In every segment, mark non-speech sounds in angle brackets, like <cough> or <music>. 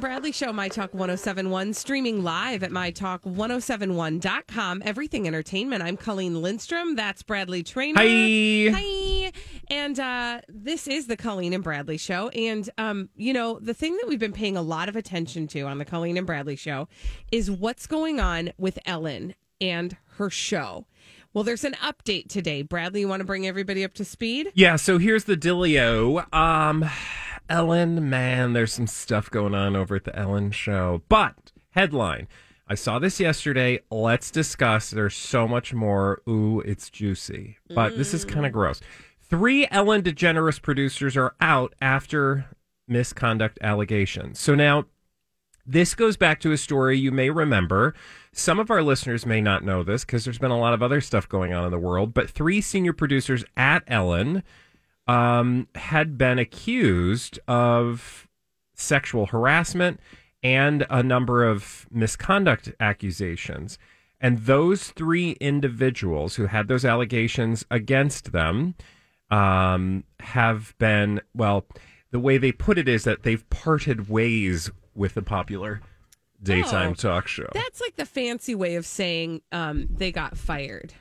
And Bradley Show, My Talk 1071, streaming live at MyTalk1071.com. Everything Entertainment. I'm Colleen Lindstrom. That's Bradley Traynor. Hi. Hi. And uh, this is the Colleen and Bradley Show. And, um, you know, the thing that we've been paying a lot of attention to on the Colleen and Bradley Show is what's going on with Ellen and her show. Well, there's an update today. Bradley, you want to bring everybody up to speed? Yeah, so here's the dealio. Um, Ellen, man, there's some stuff going on over at the Ellen show. But headline. I saw this yesterday. Let's discuss. There's so much more. Ooh, it's juicy. But this is kind of mm. gross. Three Ellen DeGeneres producers are out after misconduct allegations. So now this goes back to a story you may remember. Some of our listeners may not know this because there's been a lot of other stuff going on in the world, but three senior producers at Ellen um, had been accused of sexual harassment and a number of misconduct accusations. And those three individuals who had those allegations against them um, have been, well, the way they put it is that they've parted ways with the popular daytime Oh, talk show. That's like the fancy way of saying um, they got fired.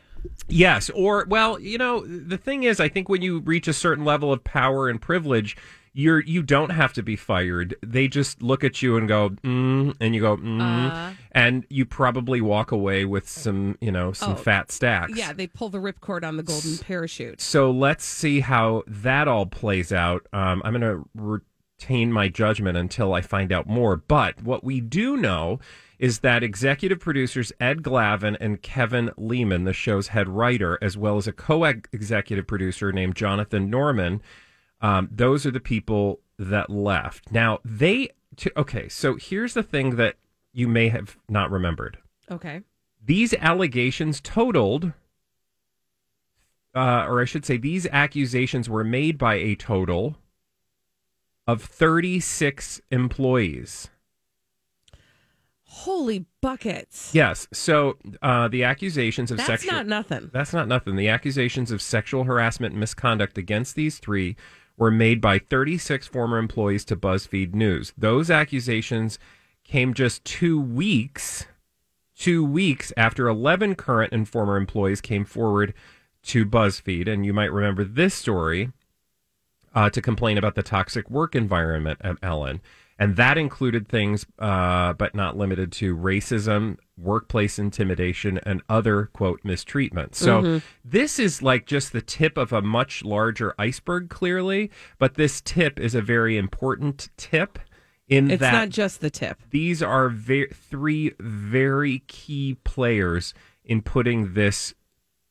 Yes, or well, you know, the thing is, I think when you reach a certain level of power and privilege, you're you don't have to be fired. They just look at you and go, mm, and you go, mm, Uh. and you probably walk away with some, you know, some Oh, fat stacks. Yeah, they pull the ripcord on the golden parachute. So let's see how that all plays out. Um, I'm going to retain my judgment until I find out more. But what we do know is that executive producers Ed Glavin and Kevin Leman, the show's head writer, as well as a co executive producer named Jonathan Norman, um, those are the people that left. Now, they, t- okay, so here's the thing that you may have not remembered Okay. these allegations totaled, uh, or I should say, these accusations were made by a total of 36 employees. Holy buckets. Yes. So uh, the accusations of That's sexual. not nothing. That's not nothing. The accusations of sexual harassment and misconduct against these three were made by 36 former employees to BuzzFeed News. Those accusations came just two weeks, two weeks after 11 current and former employees came forward to BuzzFeed. And you might remember this story uh, to complain about the toxic work environment at Ellen. And that included things, uh, but not limited to racism, workplace intimidation, and other, quote, mistreatment. So this is like just the tip of a much larger iceberg, clearly. But this tip is a very important tip in that. It's that not just the tip. these are ve- three very key players in putting this,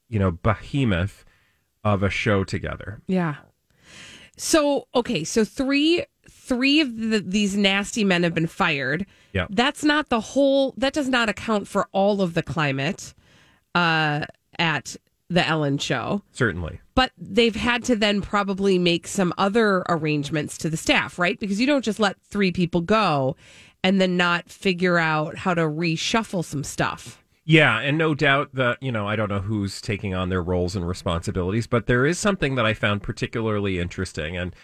you know, behemoth of a show together. Yeah. So, okay, so three three of the, these nasty men have been fired. Yeah. That's not the whole that does not account for all of the climate uh at the Ellen show. Certainly. But they've had to then probably make some other arrangements to the staff, right? Because you don't just let three people go and then not figure out how to reshuffle some stuff. Yeah, and no doubt that, you know, I don't know who's taking on their roles and responsibilities, but there is something that I found particularly interesting. And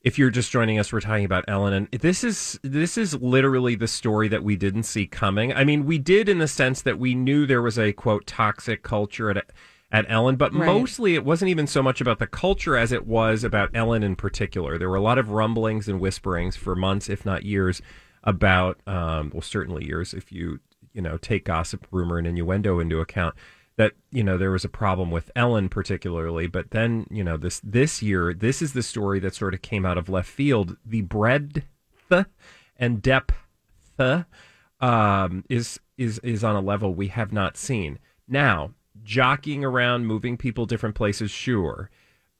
if you're just joining us, we're talking about Ellen, and this is this is literally the story that we didn't see coming. I mean, we did in the sense that we knew there was a quote toxic culture at at Ellen, but Right. mostly it wasn't even so much about the culture as it was about Ellen in particular. There were a lot of rumblings and whisperings for months, if not years, about um, well, certainly years if you you know take gossip, rumor, and innuendo into account. That you know there was a problem with Ellen particularly, but then you know this this year this is the story that sort of came out of left field. The breadth and depth um, is is is on a level we have not seen. Now, jockeying around, moving people different places, sure.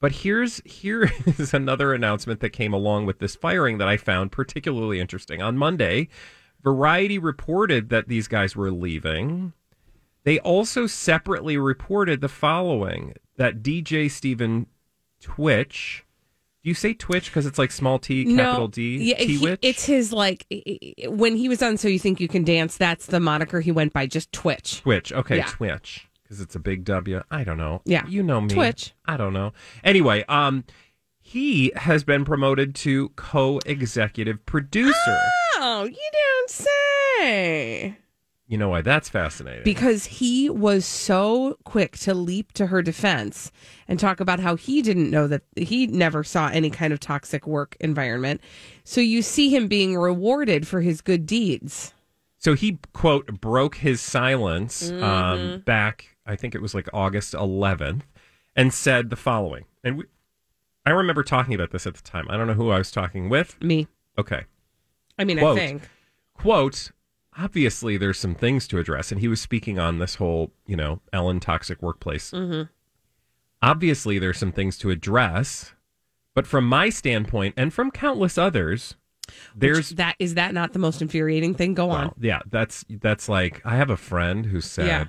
But here's here <laughs> is another announcement that came along with this firing that I found particularly interesting. On Monday, Variety reported that these guys were leaving. They also separately reported the following that DJ Stephen Twitch. Do you say Twitch because it's like small T, capital D, yeah, he- it's his like when he was on So You Think You Can Dance. That's the moniker he went by, just Twitch. Twitch. Okay, Yeah. Twitch. Because it's a big W. I don't know. Yeah. You know me. Twitch. I don't know. Anyway, um, he has been promoted to co-executive producer. Oh, you don't say. You know why that's fascinating? Because he was so quick to leap to her defense and talk about how he didn't know that he never saw any kind of toxic work environment. So you see him being rewarded for his good deeds. so he quote broke his silence Mm-hmm. um, back. I think it was like August 11th, and said the following. And we, I remember talking about this at the time. I don't know who I was talking with. Me. Okay. I mean, Quote. I think. quote obviously there's some things to address and he was speaking on this whole you know ellen toxic workplace mm-hmm. obviously there's some things to address but from my standpoint and from countless others there's that is that not the most infuriating thing? Go on. yeah that's that's like i have a friend who said Yeah.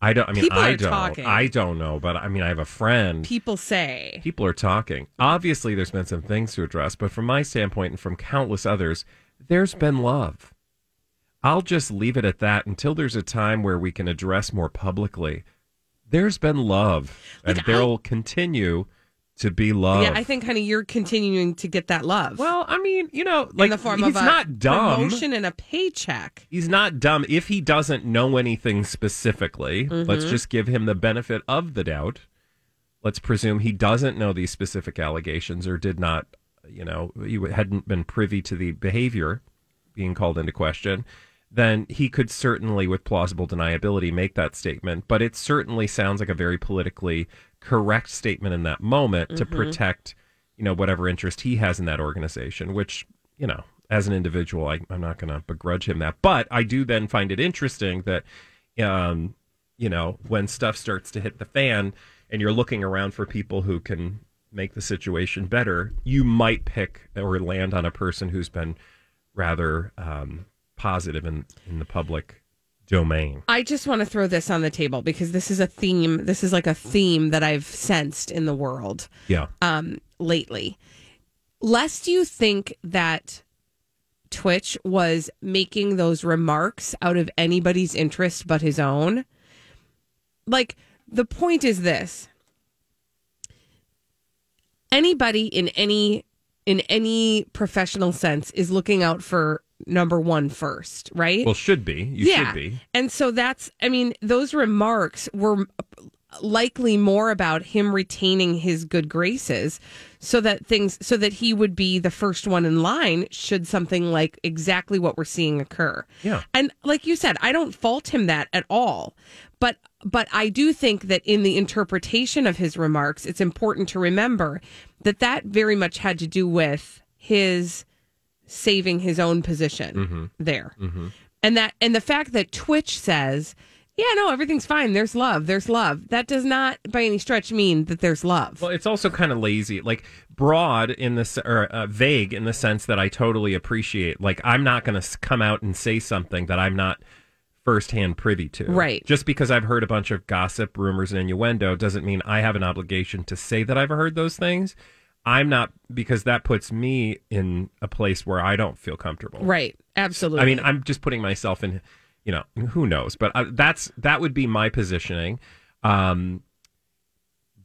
I don't i mean People i don't talking. i don't know but i mean i have a friend People say. people are talking. Obviously, there's been some things to address, but from my standpoint and from countless others, there's been love. I'll just leave it at that until there's a time where we can address more publicly. There's been love, and there will continue to be loved. Yeah, I think, honey, you're continuing to get that love. Well, I mean, you know, in like the form he's of a not dumb. promotion and a paycheck. He's not dumb if he doesn't know anything specifically. Let's Mm-hmm. just give him the benefit of the doubt. Let's presume he doesn't know these specific allegations or did not, you know, he hadn't been privy to the behavior being called into question. Then he could certainly, with plausible deniability, make that statement. But it certainly sounds like a very politically correct statement in that moment to protect, you know, whatever interest he has in that organization, which, you know, as an individual, I, I'm not going to begrudge him that. But I do then find it interesting that, um, you know, when stuff starts to hit the fan and you're looking around for people who can make the situation better, you might pick or land on a person who's been rather um, positive in, in the public domain. I just want to throw this on the table because this is a theme. This is like a theme that I've sensed in the world Yeah. um, lately. Lest you think that Twitch was making those remarks out of anybody's interest but his own. Like, the point is this anybody in any in any professional sense is looking out for number one first, right? Well, should be. You should be. And so that's, I mean, those remarks were likely more about him retaining his good graces so that things, so that he would be the first one in line should something like exactly what we're seeing occur. Yeah. And like you said, I don't fault him that at all. But, but I do think that in the interpretation of his remarks, it's important to remember that that very much had to do with his saving his own position there. And that and the fact that Twitch says, "Yeah, no, everything's fine. There's love. There's love." That does not by any stretch mean that there's love. Well, it's also kind of lazy, like broad in this or uh, vague in the sense that I totally appreciate. Like I'm not going to come out and say something that I'm not firsthand privy to. Right. Just because I've heard a bunch of gossip, rumors, and innuendo doesn't mean I have an obligation to say that I've heard those things. I'm not because that puts me in a place where I don't feel comfortable. right. Absolutely. I mean, I'm just putting myself in, you know, who knows, but uh, that's that would be my positioning. Um,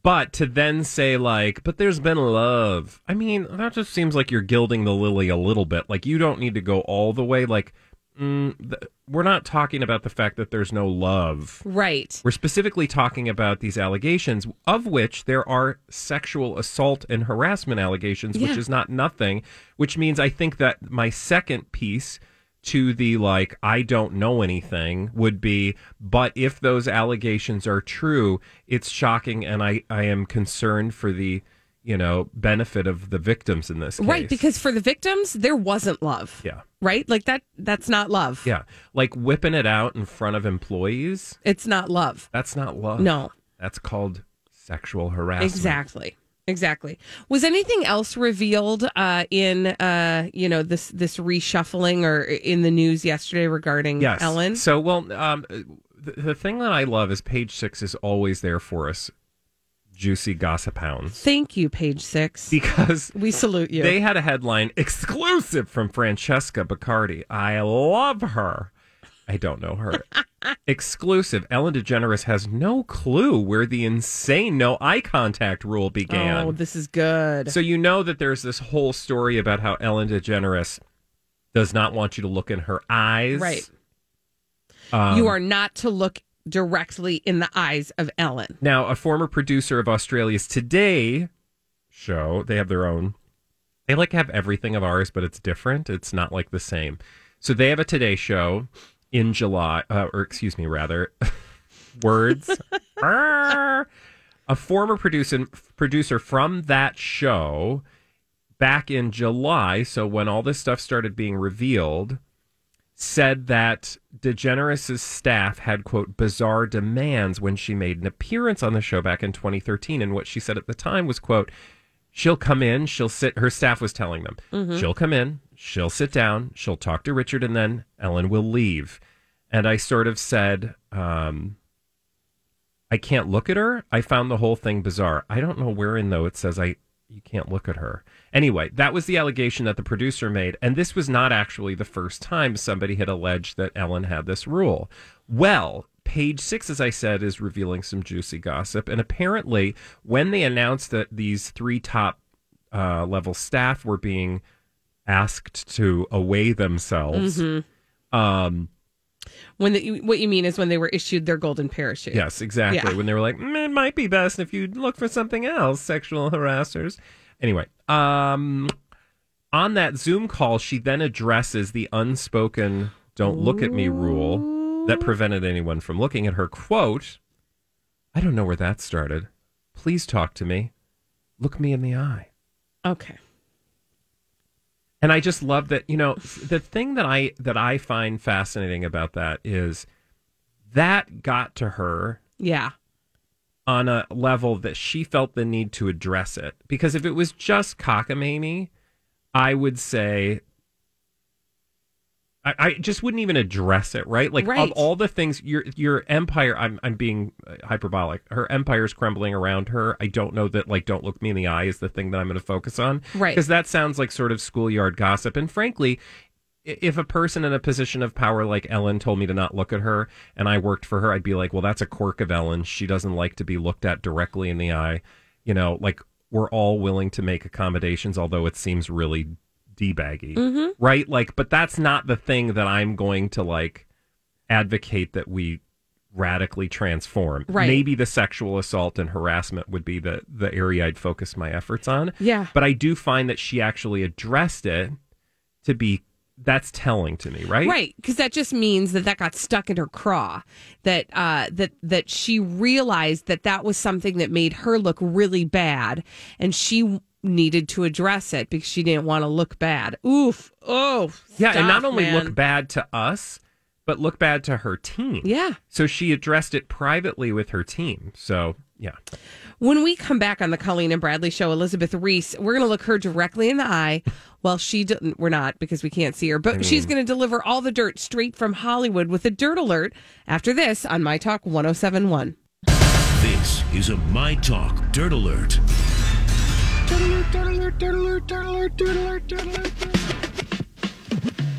but to then say like, but there's been love. I mean, that just seems like you're gilding the lily a little bit. Like you don't need to go all the way. Like mm, th- we're not talking about the fact that there's no love. Right. We're specifically talking about these allegations, of which there are sexual assault and harassment allegations, Yeah. which is not nothing. Which means I think that my second piece to the like, I don't know anything would be, but if those allegations are true, it's shocking and I, I am concerned for the, you know, benefit of the victims in this case. Right, because for the victims, there wasn't love. Yeah. Right? Like that that's not love. Yeah. Like whipping it out in front of employees, It's not love. that's not love. No. That's called sexual harassment. Exactly. Exactly. Was anything else revealed uh, in uh, you know this this reshuffling or in the news yesterday regarding Yes. Ellen? So, well, um, the, the thing that I love is page six is always there for us, juicy gossip hounds, Thank you, page six. because we salute you. they had a headline exclusive from Francesca Bacardi. I love her. I don't know her. <laughs> exclusive. Ellen DeGeneres has no clue where the insane no eye contact rule began. oh, this is good. So you know that there's this whole story about how Ellen DeGeneres does not want you to look in her eyes. Right. Um, you are not to look directly in the eyes of Ellen. now a former producer of Australia's Today show. They have their own. They like have everything of ours, but it's different. It's not like the same. So they have a Today show in July, uh, or excuse me, rather, <laughs> words. A former producer producer from that show back in July, so when all this stuff started being revealed, said that DeGeneres' staff had quote bizarre demands when she made an appearance on the show back in 2013 and what she said at the time was quote she'll come in she'll sit her staff was telling them she'll come in she'll sit down she'll talk to Richard and then Ellen will leave and I sort of said um I can't look at her. I found the whole thing bizarre. I don't know wherein though it says I you can't look at her. Anyway, that was the allegation that the producer made, and this was not actually the first time somebody had alleged that Ellen had this rule. Well, page six, as I said, is revealing some juicy gossip, and apparently, when they announced that these three top uh, level staff were being asked to away themselves, um, When the, what you mean is when they were issued their golden parachute. Yes, exactly. Yeah. When they were like, mm, it might be best if you look for something else, sexual harassers. Anyway, um, on that Zoom call, she then addresses the unspoken "don't look at me" rule that prevented anyone from looking at her. Quote: "I don't know where that started. Please talk to me. Look me in the eye." Okay. And I just love that, you know, the thing that I that I find fascinating about that is that got to her Yeah. On a level that she felt the need to address it. Because if it was just cockamamie, I would say I, I just wouldn't even address it, right? Like Right. of all the things your your empire I'm I'm being uh, hyperbolic. Her empire's crumbling around her. I don't know that like don't look me in the eye is the thing that I'm going to focus on. Right. Because that sounds like sort of schoolyard gossip and frankly if a person in a position of power like Ellen told me to not look at her and I worked for her, I'd be like, well, that's a quirk of Ellen. She doesn't like to be looked at directly in the eye. You know, like we're all willing to make accommodations, although it seems really debaggy, Mm-hmm. right? Like, but that's not the thing that I'm going to like advocate that we radically transform. Right. Maybe the sexual assault and harassment would be the the area I'd focus my efforts on. Yeah. But I do find that she actually addressed it to be that's telling to me, right? Right, because that just means that that got stuck in her craw. That uh, that that she realized that that was something that made her look really bad, and she needed to address it because she didn't want to look bad. Oof! Oh, Yeah, and not only man. look bad to us, but look bad to her team. Yeah. So she addressed it privately with her team. So, yeah. When we come back on the Colleen and Bradley show, Elizabeth Reese, we're going to look her directly in the eye. Well, she didn't. We're not because we can't see her, but mm. she's going to deliver all the dirt straight from Hollywood with a dirt alert after this on My Talk 1071. This is a My Talk Dirt Alert.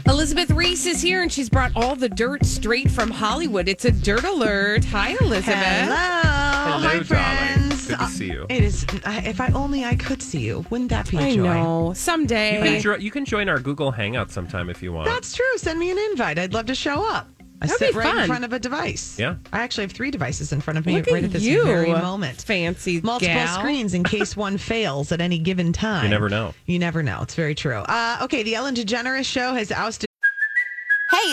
Elizabeth Reese is here and she's brought all the dirt straight from Hollywood. It's a dirt alert. Hi, Elizabeth. Hello, Hello, my darling. Friends. Good to see you. It is. If I only I could see you, wouldn't that be a I joy? know. You Someday. can, jo- you can join our Google Hangout sometime if you want. That's true. Send me an invite. I'd love to show up. I That'd sit be right in front of a device. Yeah. I actually have three devices in front of me Look right at at this you, very moment. fancy Multiple gal. screens in case <laughs> one fails at any given time. You never know. You never know. It's very true. Uh, okay, the Ellen DeGeneres show has ousted.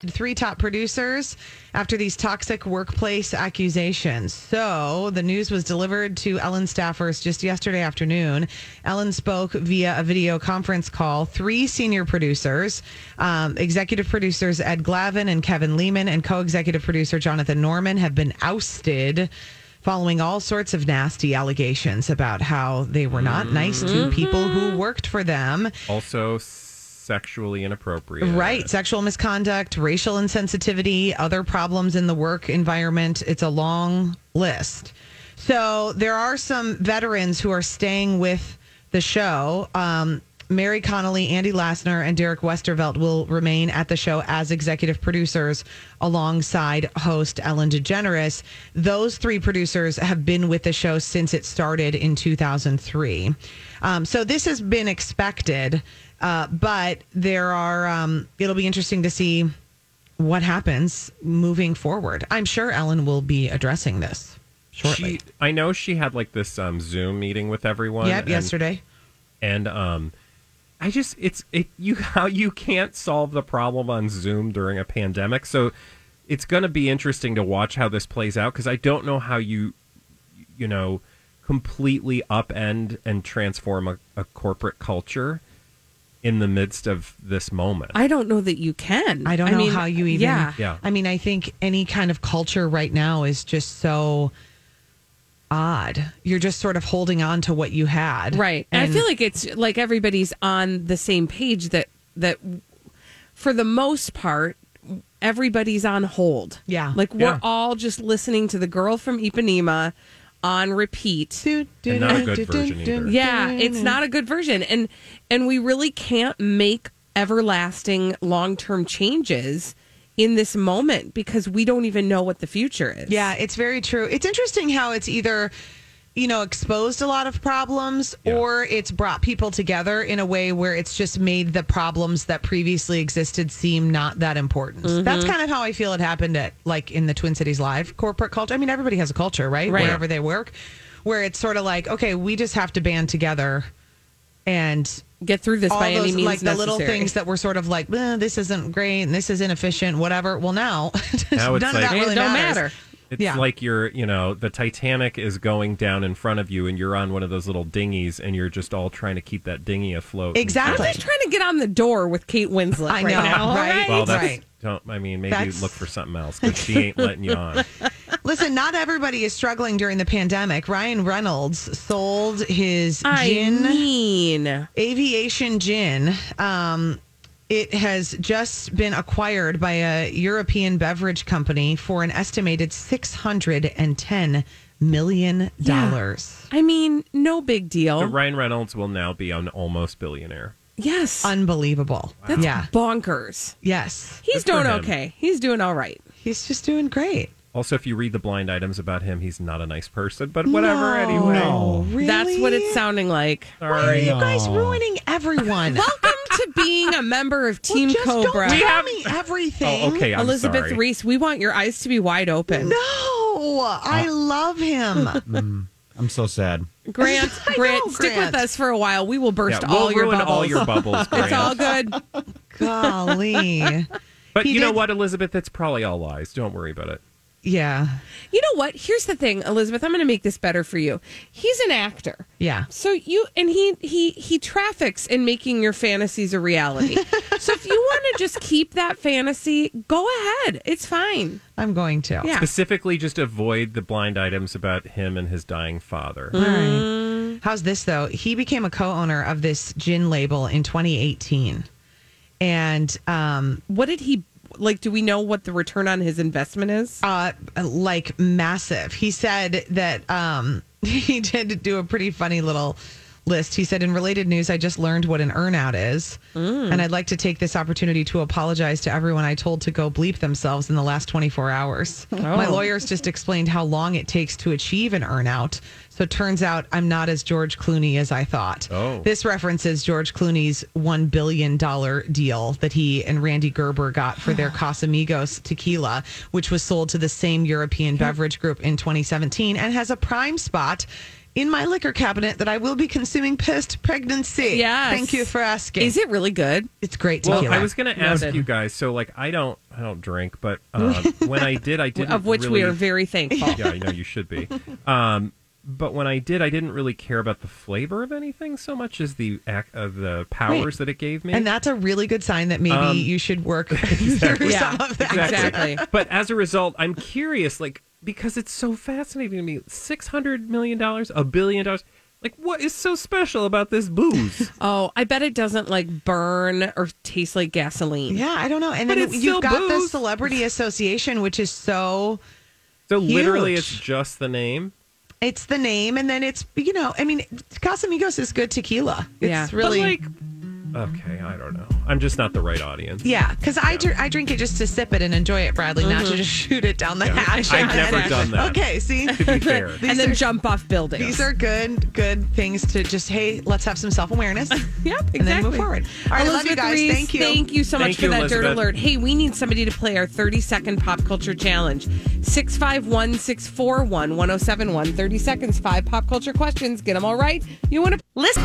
Three top producers after these toxic workplace accusations. So the news was delivered to Ellen staffers just yesterday afternoon. Ellen spoke via a video conference call. Three senior producers, um, executive producers Ed Glavin and Kevin Leman, and co executive producer Jonathan Norman, have been ousted. Following all sorts of nasty allegations about how they were not nice to people who worked for them. Also sexually inappropriate. Right. Sexual misconduct, racial insensitivity, other problems in the work environment. It's a long list. So there are some veterans who are staying with the show. Um, Mary Connelly, Andy Lassner, and Derek Westervelt will remain at the show as executive producers alongside host Ellen DeGeneres. Those three producers have been with the show since it started in 2003. Um, so this has been expected, uh, but there are, um, it'll be interesting to see what happens moving forward. I'm sure Ellen will be addressing this shortly. She, I know she had like this um, Zoom meeting with everyone. yep, and- yesterday. and um i just it's it you how you can't solve the problem on zoom during a pandemic so it's going to be interesting to watch how this plays out because i don't know how you you know completely upend and transform a, a corporate culture in the midst of this moment I don't know that you can. I don't know mean, how you even. Yeah. Yeah. I mean, I think any kind of culture right now is just so odd. You're just sort of holding on to what you had. Right. And, I feel like it's like everybody's on the same page that that for the most part everybody's on hold. Yeah. Like we're Yeah. all just listening to the girl from Ipanema on repeat. Do, do, And not a good do, version either. Yeah, it's not a good version and and we really can't make everlasting long-term changes in this moment because we don't even know what the future is. Yeah, it's very true. It's interesting how it's either, you know, exposed a lot of problems Yeah. or it's brought people together in a way where it's just made the problems that previously existed seem not that important. Mm-hmm. That's kind of how I feel it happened at like in the Twin Cities Live corporate culture. I mean, everybody has a culture, right? Right. Wherever they work, where it's sort of like, okay, we just have to band together and Get through this all by any those means like the little things that were sort of like "Eh, this isn't great and this is inefficient whatever well now, <laughs> Now it's none of that It really don't matters. matter. It's Yeah. like you're, you know, the Titanic is going down in front of you, and you're on one of those little dinghies, and you're just all trying to keep that dinghy afloat. Exactly. I'm just trying to get on the door with Kate Winslet I right know, now. all right? Well, that's Right. don't. I mean, maybe That's- look for something else because she ain't letting you on. <laughs> Listen, not everybody is struggling during the pandemic. Ryan Reynolds sold his I gin, mean, aviation gin. Um, it has just been acquired by a European beverage company for an estimated six hundred and ten million dollars. I mean, no big deal. But Ryan Reynolds will now be an almost billionaire. yes, Unbelievable. that's yeah. bonkers. Yes. He's Good doing okay. He's doing all right. He's just doing great. Also, if you read the blind items about him, he's not a nice person. But whatever, No, anyway. Really? That's what it's sounding like. Why are you guys ruining everyone? <laughs> Welcome to being a member of Well, Team just Cobra. Don't tell me everything. Oh, okay. I'm Elizabeth sorry. Reese, we want your eyes to be wide open. No, I love him. <laughs> Mm, I'm so sad. Grant, <laughs> Grant, know, stick Grant. with us for a while. We will burst Yeah, we'll all your bubbles. all your bubbles. <laughs> it's all good. Golly. But He you know what, Elizabeth? It's probably all lies. Don't worry about it. Yeah. You know what? Here's the thing, Elizabeth. I'm going to make this better for you. He's an actor. Yeah. So you and he he he traffics in making your fantasies a reality. <laughs> so if you want to just keep that fantasy, go ahead. It's fine. I'm going to. Yeah. Specifically, just avoid the blind items about him and his dying father. All right. How's this though? He became a co-owner of this gin label in 2018, and um, What did he like? Do we know what the return on his investment is? uh, like massive. He said that um, <laughs> he did do a pretty funny little list. He said, in related news, I just learned what an earnout is. Mm. And I'd like to take this opportunity to apologize to everyone I told to go bleep themselves in the last 24 hours. Oh. My lawyers just explained how long it takes to achieve an earnout. So it turns out I'm not as George Clooney as I thought. Oh. This references George Clooney's $1 billion deal that he and Rande Gerber got for their <sighs> Casamigos tequila, which was sold to the same European beverage group in 2017 and has a prime spot in my liquor cabinet that I will be consuming post pregnancy. Yes. Thank you for asking. Is it really good? It's great Well, tequila. I was going to ask you guys. So, like, I don't, I don't drink, but um, <laughs> when I did, I didn't. Of which really, we are very thankful. <laughs> Yeah, I know you should be. Um, but when I did, I didn't really care about the flavor of anything so much as the ac- uh, the powers that it gave me. and that's a really good sign that maybe Um, you should work <laughs> through Yeah, some of that. exactly. but as a result, I'm curious, like, because it's so fascinating to me. Six hundred million dollars, a billion dollars. Like, what is so special about this booze? <laughs> Oh, I bet it doesn't like burn or taste like gasoline. Yeah, I don't know. And But then it's you've still got the celebrity association, which is so So literally, Huge. it's just the name. it's the name, and then it's you know, I mean, Casamigos is good tequila. It's Yeah. Really But like, okay, I don't know. I'm just not the right audience. yeah, because I dr- I drink it just to sip it and enjoy it, Bradley, not to mm-hmm. just <laughs> shoot it down the hatch. I've never <laughs> done that. Okay, see, To be fair, <laughs> and then are- jump off buildings. these are good good things to just hey, let's have some self awareness. Yep, exactly. And then move forward. All right, I love you Elizabeth guys. Reese, Thank you. Thank you so much Thank for you, that dirt Elizabeth. alert. Hey, we need somebody to play our 30 second pop culture challenge. 651 641 1071. 30 seconds, five pop culture questions. Get them all right. You want to listen?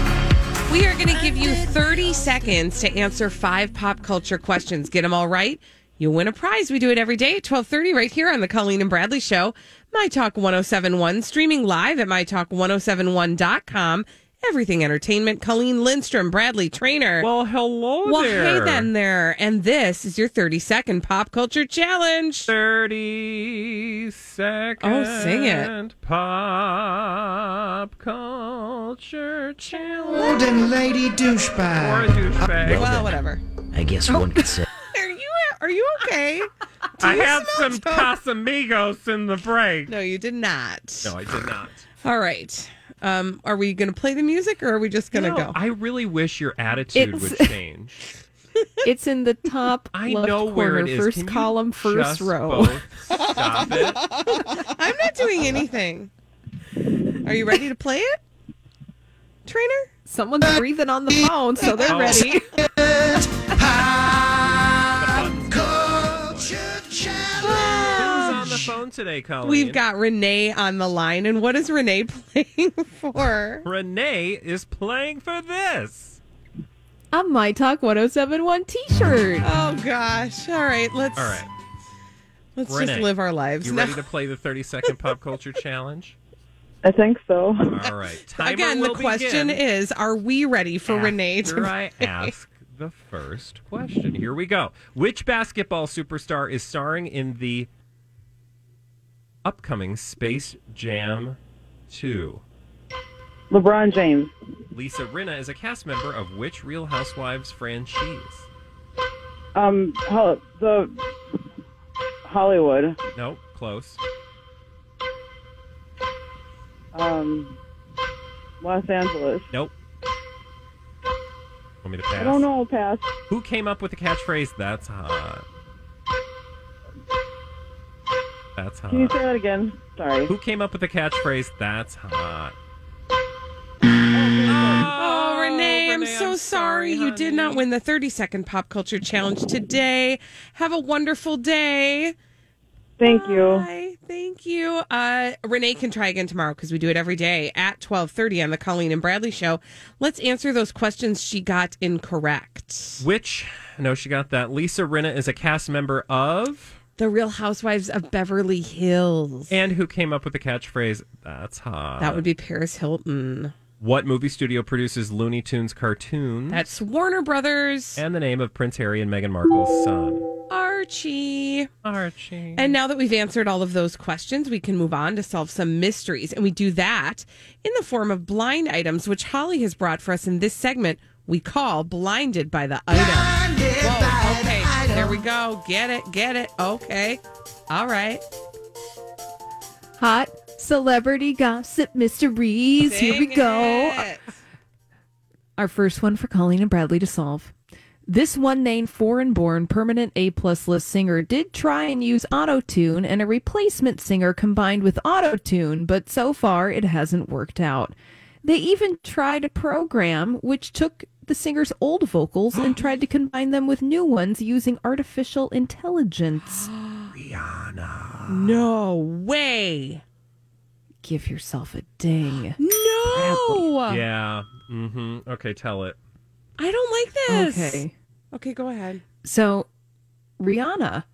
We are going to give you 30 seconds to answer five pop culture questions. Get them all right. You'll win a prize. We do it every day at 1230 right here on the Colleen and Bradley Show. My Talk 1071, streaming live at mytalk1071.com. Everything Entertainment. Colleen Lindstrom, Bradley Traynor. well, hello Well, there. hey then there. And this is your 30 second pop culture challenge. 30 second Oh, sing it. pop culture challenge. Golden lady douchebag. Or a douchebag. douchebag. Well, whatever. I guess one could say. <laughs> Are you are you okay? <laughs> I had some Casamigos in the break. No, you did not. No, I did not. All right. Um, are we going to play the music or are we just going to No, go? I really wish your attitude It's- would change. <laughs> It's in the top I left know corner, where it is. first Can you column, first just row. both Stop it. <laughs> I'm not doing anything. Are you ready to play it? Traynor? Someone's breathing on the phone, so they're Oh. ready. <laughs> on the phone today, Colleen? We've got Renee on the line. And what is Renee <laughs> playing for? Renee is playing for this. A My Talk 1071 t shirt. Oh gosh. All right, let's All right. let's Renee, just live our lives. You now. ready to play the 30 second pop culture <laughs> challenge? I think so. All right. Timer Again, the question begin is, are we ready for Renee after to I ask the first question. Here we go. Which basketball superstar is starring in the upcoming Space Jam 2? LeBron James. Lisa Rinna is a cast member of which Real Housewives franchise? Um, ho- the Hollywood. No, close. Um, Los Angeles. Nope. Want me to pass? I don't know. Pass. Who came up with the catchphrase, that's hot? That's hot. Can you say that again? Sorry. Who came up with the catchphrase, that's hot? Oh, Renee, I'm so sorry. You did not win the 30 second pop culture challenge today. Have a wonderful day. Thank you. Bye. Thank you. Uh, Renee can try again tomorrow because we do it every day at twelve thirty on the Colleen and Bradley show. Let's answer those questions she got incorrect. Which, no, she got that. Lisa Rinna is a cast member of. The Real Housewives of Beverly Hills. And who came up with the catchphrase, that's hot. That would be Paris Hilton. What movie studio produces Looney Tunes cartoons? That's Warner Brothers. And the name of Prince Harry and Meghan Markle's son. Archie. Archie. And now that we've answered all of those questions, we can move on to solve some mysteries. And we do that in the form of blind items, which Holly has brought for us in this segment we call Blinded by the Item. There we go. Get it, get it. Okay. All right. Hot celebrity gossip mysteries. Here we go. it. Our first one for Colleen and Bradley to solve. This one named foreign born permanent A plus list singer did try and use autotune and a replacement singer combined with autotune, but so far it hasn't worked out. They even tried a program which took the singer's old vocals and <gasps> tried to combine them with new ones using artificial intelligence. <gasps> Rihanna. No way. Give yourself a ding. No. Yeah. Mm-hmm. Okay, tell it. I don't like this. Okay. Okay, go ahead. So, Rihanna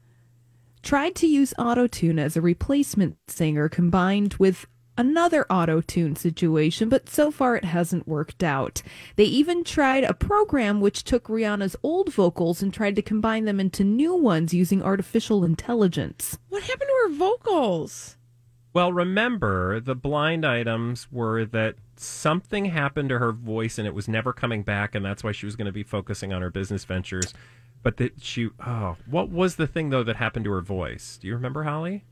tried to use autotune as a replacement singer combined with another auto tune situation, but so far it hasn't worked out. They even tried a program which took Rihanna's old vocals and tried to combine them into new ones using artificial intelligence. What happened to her vocals? Well, remember, the blind items were that something happened to her voice and it was never coming back, and that's why she was going to be focusing on her business ventures. But that she, oh, what was the thing, though, that happened to her voice? Do you remember, Holly?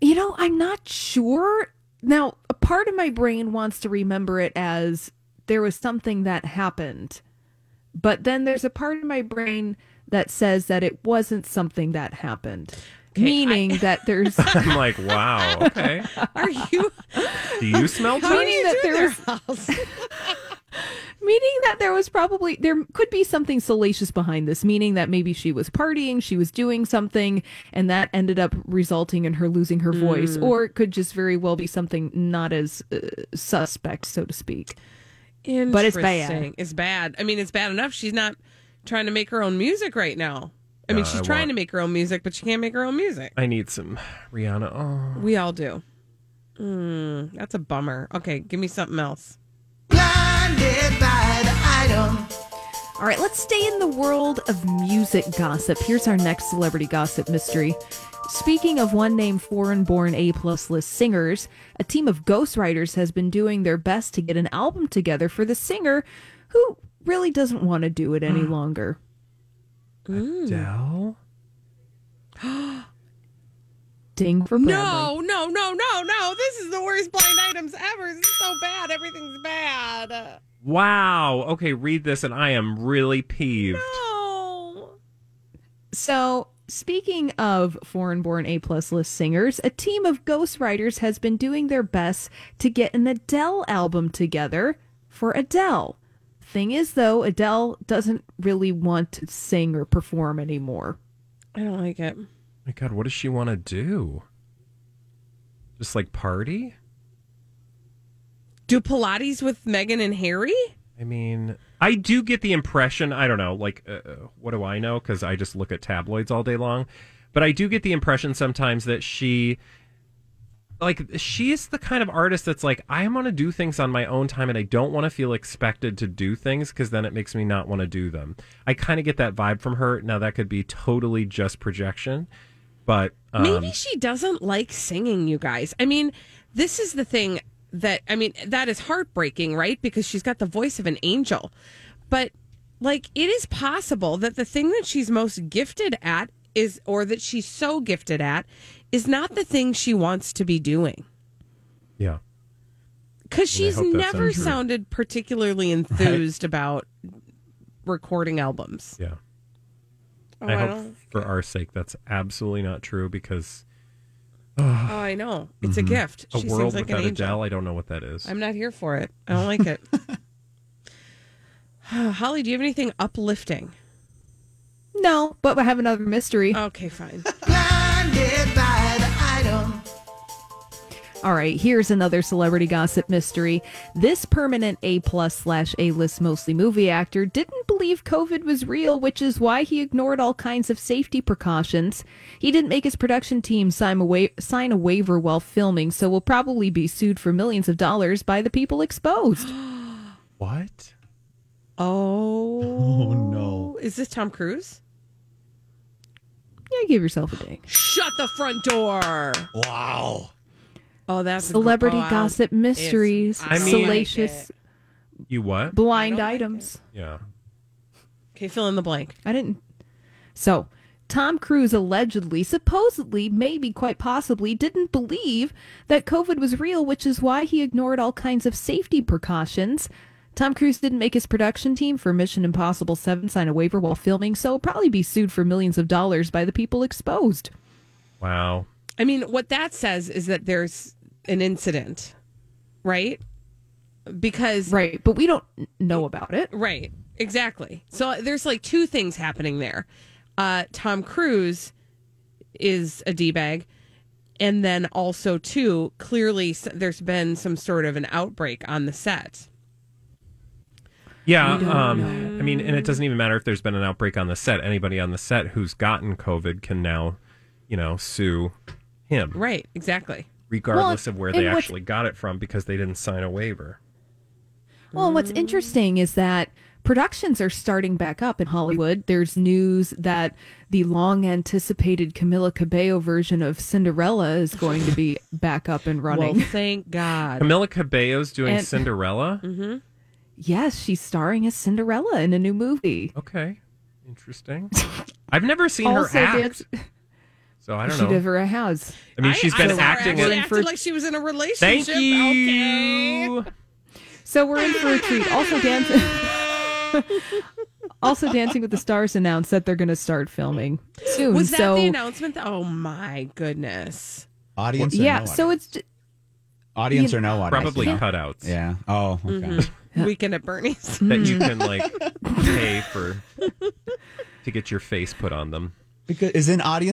You know, I'm not sure. Now, a part of my brain wants to remember it as there was something that happened. But then there's a part of my brain that says that it wasn't something that happened. meaning <laughs> that there's <laughs> I'm like, wow, okay. <laughs> Are you Do you smell How do you that do there was meaning that there was probably there could be something salacious behind this meaning that maybe she was partying she was doing something and that ended up resulting in her losing her voice or it could just very well be something not as uh, suspect so to speak But it's bad. It's bad. I mean, it's bad enough. She's not trying to make her own music right now. I mean, Yeah, she's I trying want- to make her own music, but she can't make her own music. I need some Rihanna. Oh. We all do. Mm, that's a bummer. Okay, give me something else. All right let's stay in the world of music gossip here's our next celebrity gossip mystery Speaking of one named foreign born A plus list singers, a team of ghostwriters has been doing their best to get an album together for the singer who really doesn't want to do it any mm. longer. Mm. Adele? <gasps> Ding for Bradley. No, no, no, no, no. This is the worst blind items ever. This is so bad. Everything's bad. Wow. Okay, read this, and I am really peeved. No. So, speaking of foreign born A plus list singers, a team of ghostwriters has been doing their best to get an Adele album together for Adele. Thing is, though, Adele doesn't really want to sing or perform anymore. I don't like it. My God, what does she want to do? Just like party? Do Pilates with Meghan and Harry? I mean, I do get the impression, I don't know, like, uh, what do I know? Because I just look at tabloids all day long. But I do get the impression sometimes that she, like, she is the kind of artist that's like, I want to do things on my own time and I don't want to feel expected to do things because then it makes me not want to do them. I kind of get that vibe from her. Now, that could be totally just projection. But um, Maybe she doesn't like singing, you guys. I mean, this is the thing that, I mean, that is heartbreaking, right? Because she's got the voice of an angel. But, like, it is possible that the thing that she's most gifted at is, or that she's so gifted at, is not the thing she wants to be doing. yeah. Because she's never sounded particularly <laughs> enthused about recording albums. Yeah. Oh, I I hope don't- for our sake that's absolutely not true because Oh, I know. It's a Mhm. gift. A she world sings like without an angel. Adele, I don't know what that is. I'm not here for it. I don't like it. <laughs> <sighs> Holly, do you have anything uplifting? No, but I have another mystery. Okay, fine. <laughs> All right, here's another celebrity gossip mystery. This permanent A plus slash A list mostly movie actor didn't believe COVID was real, which is why he ignored all kinds of safety precautions. He didn't make his production team sign a, wa- sign a waiver while filming, so will probably be sued for millions of dollars by the people exposed. <gasps> What? Oh. oh. no. Is this Tom Cruise? Yeah, give yourself a ding. Shut the front door. Wow. Oh, that's a gr- Celebrity oh, I don't- gossip mysteries, I mean- salacious You what? blind items. Yeah. Okay, fill in the blank. I didn't. So, Tom Cruise allegedly, supposedly, maybe quite possibly, didn't believe that COVID was real, which is why he ignored all kinds of safety precautions. Tom Cruise didn't make his production team for Mission Impossible 7 sign a waiver while filming, so he'll probably be sued for millions of dollars by the people exposed. Wow. I mean, what that says is that there's an incident, right? Because Right, but we don't know about it. Right. Exactly. So there's like two things happening there. Uh, Tom Cruise is a D bag. And then also, too, clearly there's been some sort of an outbreak on the set. Yeah, um. I mean, and it doesn't even matter if there's been an outbreak on the set. Anybody on the set who's gotten COVID can now, you know, sue him, Right. Exactly. regardless of where they actually got it from because they didn't sign a waiver. Well, what's interesting is that productions are starting back up in Hollywood. There's news that the long anticipated Camila Cabello version of Cinderella is going to be <laughs> back up and running. Well, thank God. Camila Cabello's doing And- Cinderella. Mm-hmm. yes, she's starring as Cinderella in a new movie. Okay, interesting. <laughs> I've never seen her act, dance- so I don't she know. never has. I mean, she's been saw her acting. actually in- acted like she was in a relationship. Thank you. Okay. So we're in for a treat. Also, dancing. <laughs> also, Dancing with the Stars announced that they're going to start filming soon. Was that so the announcement? Oh my goodness. Audience or yeah, no so it's audience you- or no audience? Probably Yeah. cutouts. Yeah. Oh, okay. Mhm. Weekend at Bernie's. <laughs> that you can like <laughs> pay for to get your face put on them. Because is in audience.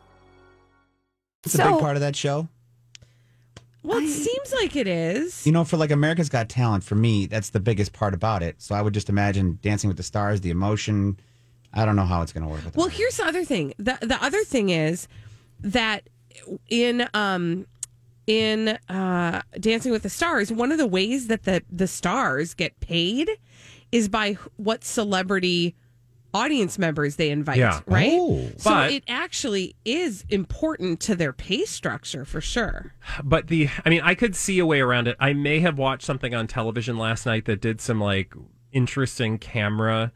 It's a big part of that show. Well, it seems like it is. You know, for like America's Got Talent, for me, that's the biggest part about it. So I would just imagine Dancing with the Stars, the emotion. I don't know how it's going to work. With Well, here's the other thing. The the other thing is that in um in uh Dancing with the Stars, one of the ways that the the stars get paid is by what celebrity audience members they invite, Yeah. right? Oh. so But- it actually is important to their pay structure for sure. But the, I mean, I could see a way around it. I may have watched something on television last night that did some like interesting camera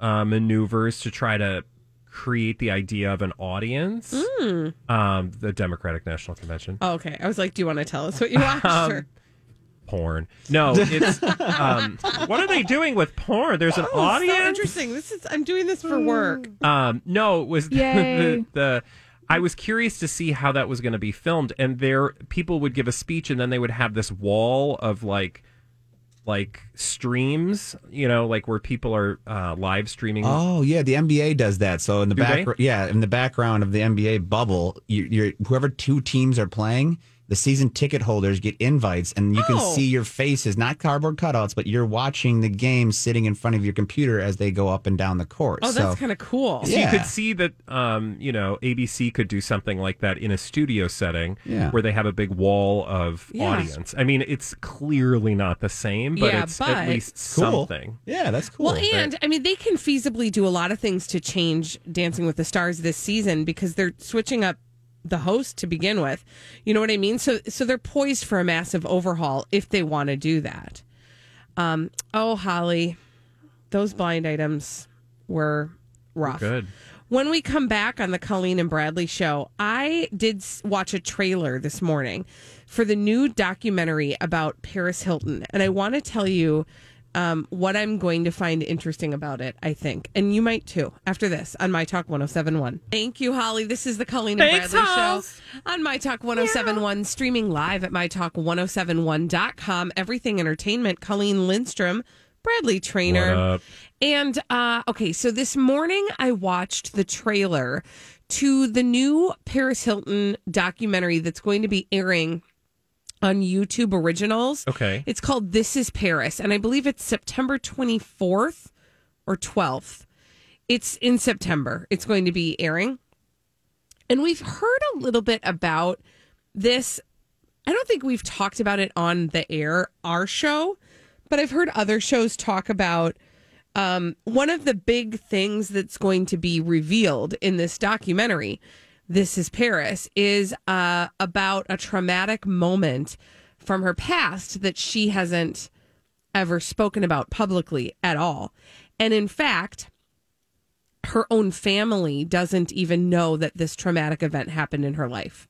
uh, maneuvers to try to create the idea of an audience. Mm. Um, the Democratic National Convention. Oh, okay. I was like, do you want to tell us what you <laughs> watched? Um, Porn. No, <laughs> it's um, what are they doing with porn? There's an Oh, so audience. interesting. This is I'm doing this for work. Um, no, it was the, <laughs> Yay. the, the. I was curious to see how that was going to be filmed, and there people would give a speech, and then they would have this wall of like, like streams, you know, like where people are uh, live streaming. Oh yeah, the NBA does that. So in the Do back, they? yeah, in the background of the NBA bubble, you, you're whoever two teams are playing, the season ticket holders get invites, and you can Oh. see your faces, not cardboard cutouts, but you're watching the game sitting in front of your computer as they go up and down the court. Oh, that's kind of cool. So you could see that, um, you know, ABC could do something like that in a studio setting Yeah. where they have a big wall of Yeah. audience. I mean, it's clearly not the same, but Yeah, it's but- at least Cool. something. Yeah, that's cool. Well, and I mean, they can feasibly do a lot of things to change Dancing with the Stars this season because they're switching up the host to begin with. You know what I mean? So, so they're poised for a massive overhaul if they want to do that. Um, oh, Holly, those blind items were rough. Good. When we come back on the Colleen and Bradley show, I did watch a trailer this morning for the new documentary about Paris Hilton. And I want to tell you um, what I'm going to find interesting about it, I think. And you might too after this on My Talk 1071. Thank you, Holly. This is the Colleen and Thanks, Bradley Holls. show on My Talk 1071, streaming live at MyTalk1071.com. Everything Entertainment. Colleen Lindstrom, Bradley Traynor. What up? And uh, okay, so this morning I watched the trailer to the new Paris Hilton documentary that's going to be airing on YouTube Originals. Okay. It's called This is Paris, and I believe it's September 24th or 12th. It's in September. It's going to be airing. And we've heard a little bit about this. I don't think we've talked about it on the air, our show, but I've heard other shows talk about um, one of the big things that's going to be revealed in this documentary, This is Paris, is uh, about a traumatic moment from her past that she hasn't ever spoken about publicly at all. And in fact, her own family doesn't even know that this traumatic event happened in her life.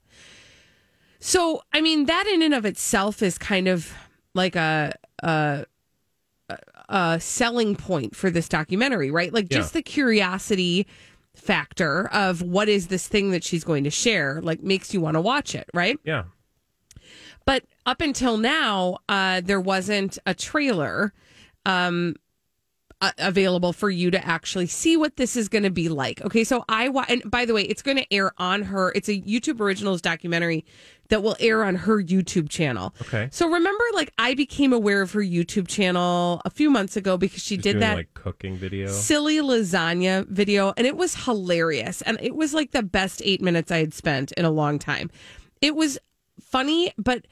So, I mean, that in and of itself is kind of like a, a, a selling point for this documentary, right? Like just the curiosity factor of what is this thing that she's going to share, like makes you want to watch it, right? Yeah. But up until now, uh, there wasn't a trailer um, uh, available for you to actually see what this is going to be like. Okay, so I wa- and by the way, it's going to air on her. It's a YouTube Originals documentary that will air on her YouTube channel. Okay. So remember, like I became aware of her YouTube channel a few months ago because she She's did doing, that like cooking video. silly lasagna video and it was hilarious and it was like the best eight minutes i had spent in a long time it was funny but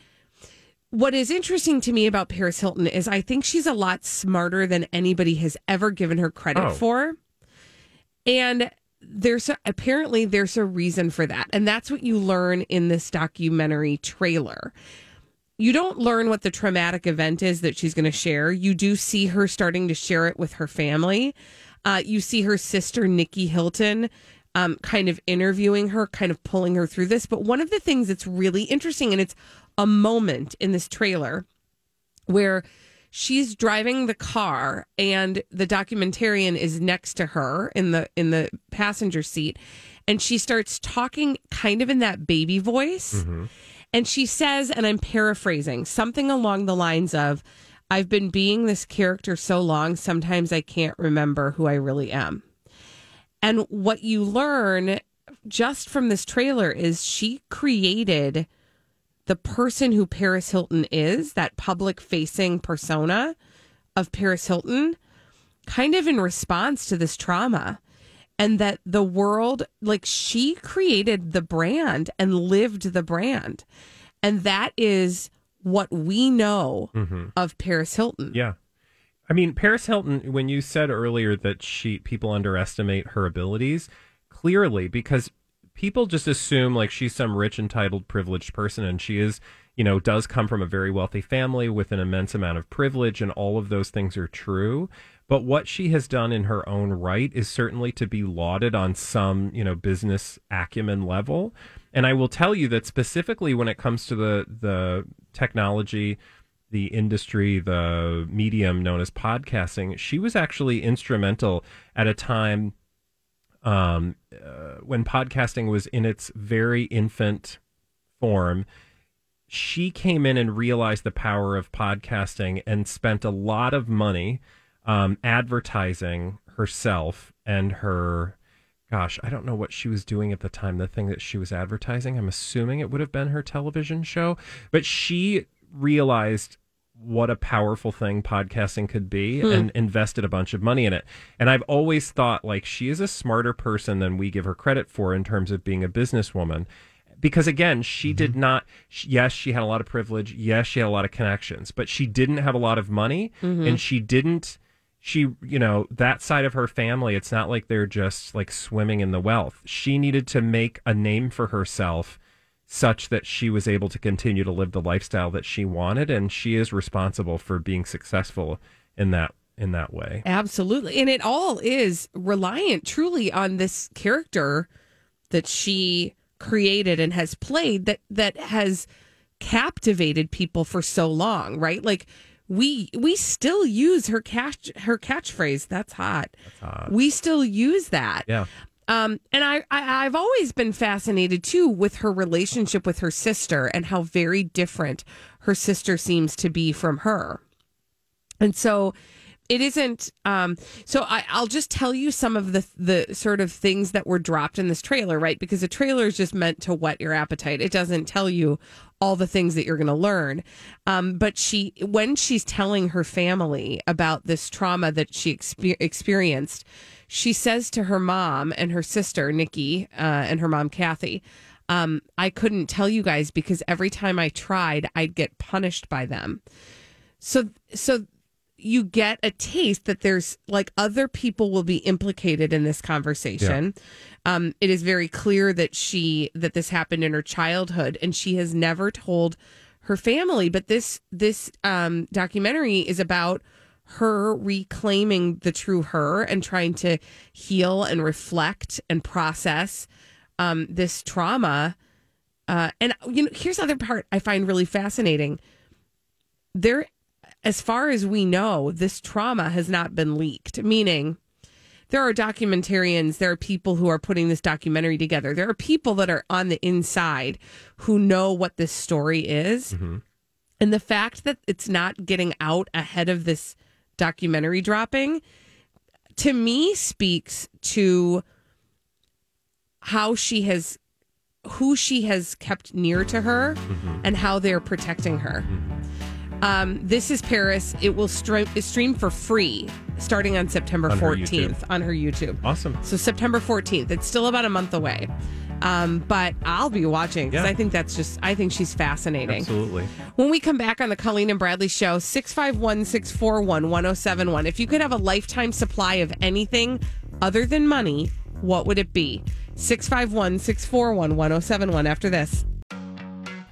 what is interesting to me about paris hilton is i think she's a lot smarter than anybody has ever given her credit Oh. for and there's a, apparently there's a reason for that and that's what you learn in this documentary trailer you don't learn what the traumatic event is that she's going to share. You do see her starting to share it with her family. Uh, you see her sister, Nikki Hilton, um, kind of interviewing her, kind of pulling her through this. But one of the things that's really interesting, and it's a moment in this trailer where she's driving the car and the documentarian is next to her in the in the passenger seat. And she starts talking kind of in that baby voice. Mm-hmm. And she says and I'm paraphrasing something along the lines of I've been being this character so long sometimes I can't remember who I really am. And what you learn just from this trailer is she created the person who Paris Hilton is, that public facing persona of Paris Hilton, kind of in response to this trauma. And that the world, like she created the brand and lived the brand. And that is what we know mm-hmm. of Paris Hilton. Yeah. I mean, Paris Hilton, when you said earlier that she people underestimate her abilities, clearly because people just assume like she's some rich, entitled, privileged person, and she is, you know, does come from a very wealthy family with an immense amount of privilege, and all of those things are true. But what she has done in her own right is certainly to be lauded on some, you know, business acumen level. And I will tell you that specifically when it comes to the the technology, the industry, the medium known as podcasting, she was actually instrumental at a time um, uh, when podcasting was in its very infant form. She came in and realized the power of podcasting and spent a lot of money um, advertising herself and her gosh, I don't know what she was doing at the time, the thing that she was advertising. I'm assuming it would have been her television show, but she realized what a powerful thing podcasting could be Hmm. and invested a bunch of money in it. And I've always thought like she is a smarter person than we give her credit for in terms of being a businesswoman. Because again, she did not, yes, she had a lot of privilege. Yes, she had a lot of connections, but she didn't have a lot of money Mhm. and she didn't, she, you know, that side of her family, it's not like they're just like swimming in the wealth. She needed to make a name for herself such that she was able to continue to live the lifestyle that she wanted and she is responsible for being successful in that in that way. Absolutely. And it all is reliant truly on this character that she created and has played that that has captivated people for so long, right? Like we we still use her catch her catchphrase, that's hot. We still use that. Yeah. Um, and I, I, I've always been fascinated too with her relationship with her sister and how very different her sister seems to be from her. And so it isn't um so I, I'll just tell you some of the the sort of things that were dropped in this trailer, right? Because the trailer is just meant to whet your appetite. It doesn't tell you all the things that you're going to learn. Um, but she, when she's telling her family about this trauma that she exper- experienced, she says to her mom and her sister Nikki uh, and her mom Kathy, um, "I couldn't tell you guys because every time I tried, I'd get punished by them." So, so you get a taste that there's like other people will be implicated in this conversation. Um, it is very clear that she that this happened in her childhood, and she has never told her family. But this this um, documentary is about her reclaiming the true her and trying to heal and reflect and process um, this trauma. Uh, and you know, here's the other part I find really fascinating. There, as far as we know, this trauma has not been leaked. Meaning, there are documentarians, there are people who are putting this documentary together. There are people that are on the inside who know what this story is. And the fact that it's not getting out ahead of this documentary dropping to me speaks to how she has who she has kept near to her and how they're protecting her. Um, this is Paris. It will stream, stream for free starting on September On 14th YouTube. on her YouTube. Awesome. So September 14th. It's still about a month away. Um, but I'll be watching because Yeah. I think that's just, I think she's fascinating. Absolutely. When we come back on the Colleen and Bradley show, 651 641 1071. If you could have a lifetime supply of anything other than money, what would it be? 651 641 1071 after this.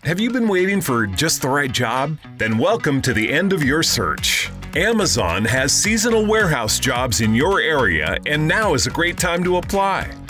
Have you been waiting for just the right job? Then welcome to the end of your search. Amazon has seasonal warehouse jobs in your area, and now is a great time to apply.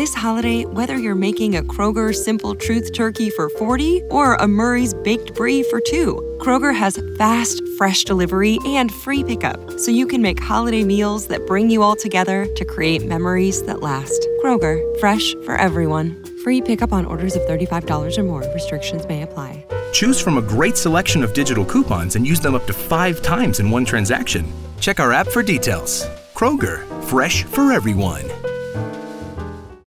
This holiday, whether you're making a Kroger Simple Truth turkey for 40 or a Murray's Baked Brie for two, Kroger has fast, fresh delivery and free pickup, so you can make holiday meals that bring you all together to create memories that last. Kroger, fresh for everyone. Free pickup on orders of $35 or more. Restrictions may apply. Choose from a great selection of digital coupons and use them up to five times in one transaction. Check our app for details. Kroger, fresh for everyone.